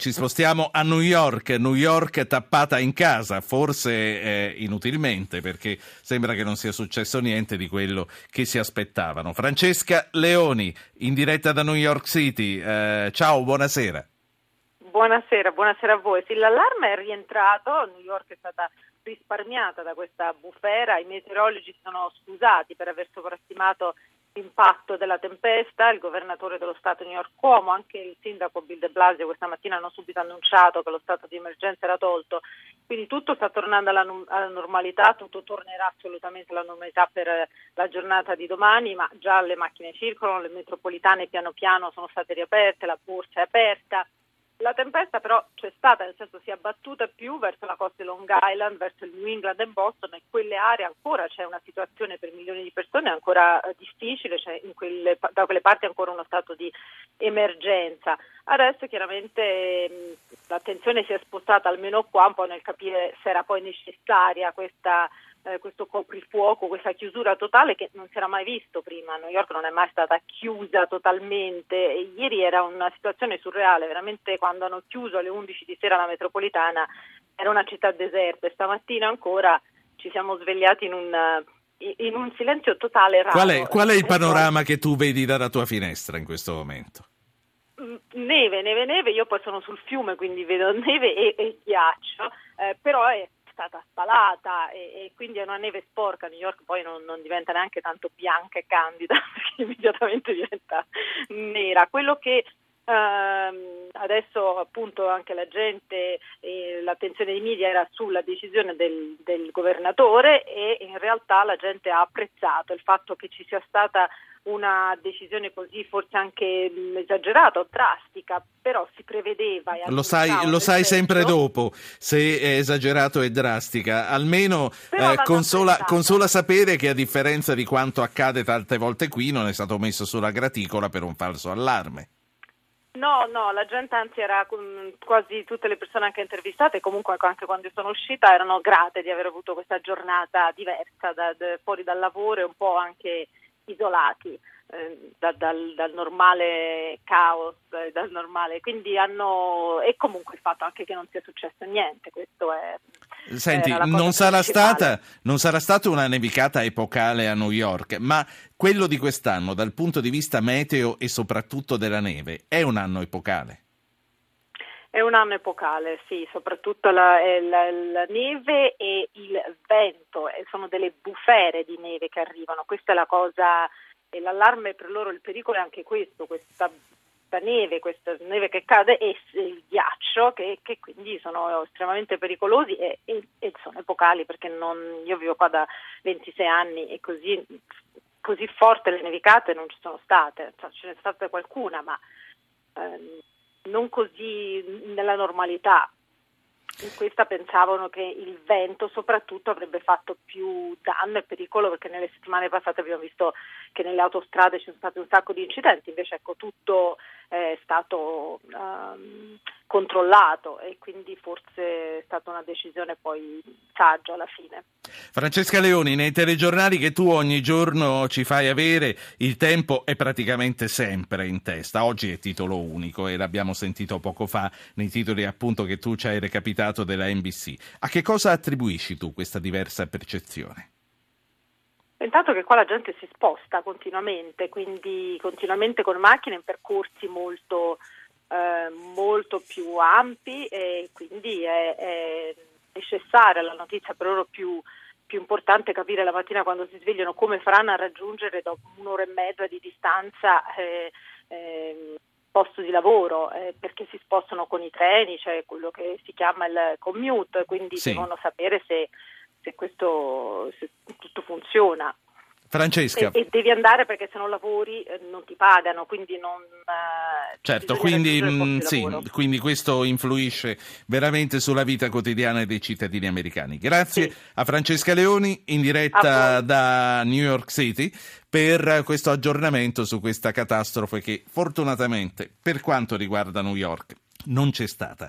Ci spostiamo a New York, New York tappata in casa, forse eh, inutilmente perché sembra che non sia successo niente di quello che si aspettavano. Francesca Leoni, in diretta da New York City, eh, ciao, buonasera. Buonasera, buonasera a voi. Sì, l'allarme è rientrato, New York è stata risparmiata da questa bufera, i meteorologi sono scusati per aver sovrastimato l'impatto della tempesta, il governatore dello Stato New York Cuomo, anche il sindaco Bill de Blasio questa mattina hanno subito annunciato che lo stato di emergenza era tolto, quindi tutto sta tornando alla, alla normalità, tutto tornerà assolutamente alla normalità per la giornata di domani, ma già le macchine circolano, le metropolitane piano piano sono state riaperte, la borsa è aperta. La tempesta però c'è stata, nel senso si è abbattuta più verso la costa di Long Island, verso il New England e Boston e quelle aree ancora c'è una situazione per milioni di persone ancora eh, difficile, c'è quelle, da quelle parti ancora uno stato di emergenza. Adesso chiaramente mh, l'attenzione si è spostata almeno qua un po' nel capire se era poi necessaria questa eh, questo coprifuoco, questa chiusura totale che non si era mai visto prima. New York non è mai stata chiusa totalmente e ieri era una situazione surreale, veramente quando hanno chiuso alle 11 di sera la metropolitana era una città deserta e stamattina ancora ci siamo svegliati in un, in un silenzio totale raro. Qual è, qual è il panorama che tu vedi dalla tua finestra in questo momento? Mm, neve, neve, neve, io poi sono sul fiume quindi vedo neve e, e ghiaccio, eh, però è stata spalata e, e, quindi è una neve sporca. New York poi non, non, diventa neanche tanto bianca e candida perché immediatamente diventa nera. Quello che ehm, adesso appunto anche la gente, eh, l'attenzione dei media era sulla decisione del, del governatore e in realtà la gente ha apprezzato il fatto che ci sia stata una decisione così forse anche esagerata o drastica, però si prevedeva. lo sai, lo sai sempre dopo se è esagerato e drastica, almeno eh, consola, consola, sapere che a differenza di quanto accade tante volte qui non è stato messo sulla graticola per un falso allarme. No, no, la gente anzi era quasi tutte le persone anche intervistate, comunque anche quando sono uscita erano grate di aver avuto questa giornata diversa da, da, fuori dal lavoro e un po' anche isolati eh, da, dal, dal, normale caos, eh, dal normale, quindi hanno e comunque il fatto anche che non sia successo niente, questo è Senti, non sarà, stata, non sarà stata una nevicata epocale a New York, ma quello di quest'anno dal punto di vista meteo e soprattutto della neve è un anno epocale? È un anno epocale, sì, soprattutto la, la, la neve e il vento, sono delle bufere di neve che arrivano, questa è la cosa, l'allarme per loro, il pericolo è anche questo, questa neve, questa neve che cade e il ghiaccio che, che quindi sono estremamente pericolosi e, e, e sono epocali perché non, io vivo qua da 26 anni e così, così forte le nevicate non ci sono state, cioè, ce n'è stata qualcuna ma ehm, non così nella normalità. In questa pensavano che il vento soprattutto avrebbe fatto più danno e pericolo perché nelle settimane passate abbiamo visto che nelle autostrade ci sono stati un sacco di incidenti, invece ecco tutto è stato um, controllato e quindi forse è stata una decisione poi saggia alla fine. Francesca Leoni, nei telegiornali che tu ogni giorno ci fai avere, il tempo è praticamente sempre in testa. Oggi è titolo unico e l'abbiamo sentito poco fa nei titoli appunto che tu ci hai recapitato della NBC. A che cosa attribuisci tu questa diversa percezione? Intanto che qua la gente si sposta continuamente, quindi continuamente con macchine in percorsi molto, eh, molto più ampi e quindi è, è, necessaria la notizia per loro più, più importante capire la mattina quando si svegliano come faranno a raggiungere dopo un'ora e mezza di distanza eh, eh, posto di lavoro eh, perché si spostano con i treni, cioè quello che si chiama il commute, quindi sì. devono sapere se se questo se tutto funziona. Francesca. E, e, devi andare perché se non lavori eh, non ti pagano, quindi non... Eh, certo, quindi, mh, mm, sì, quindi, questo influisce veramente sulla vita quotidiana dei cittadini americani. Grazie sì. a Francesca Leoni, in diretta da New York City, per questo aggiornamento su questa catastrofe che fortunatamente, per quanto riguarda New York, non c'è stata.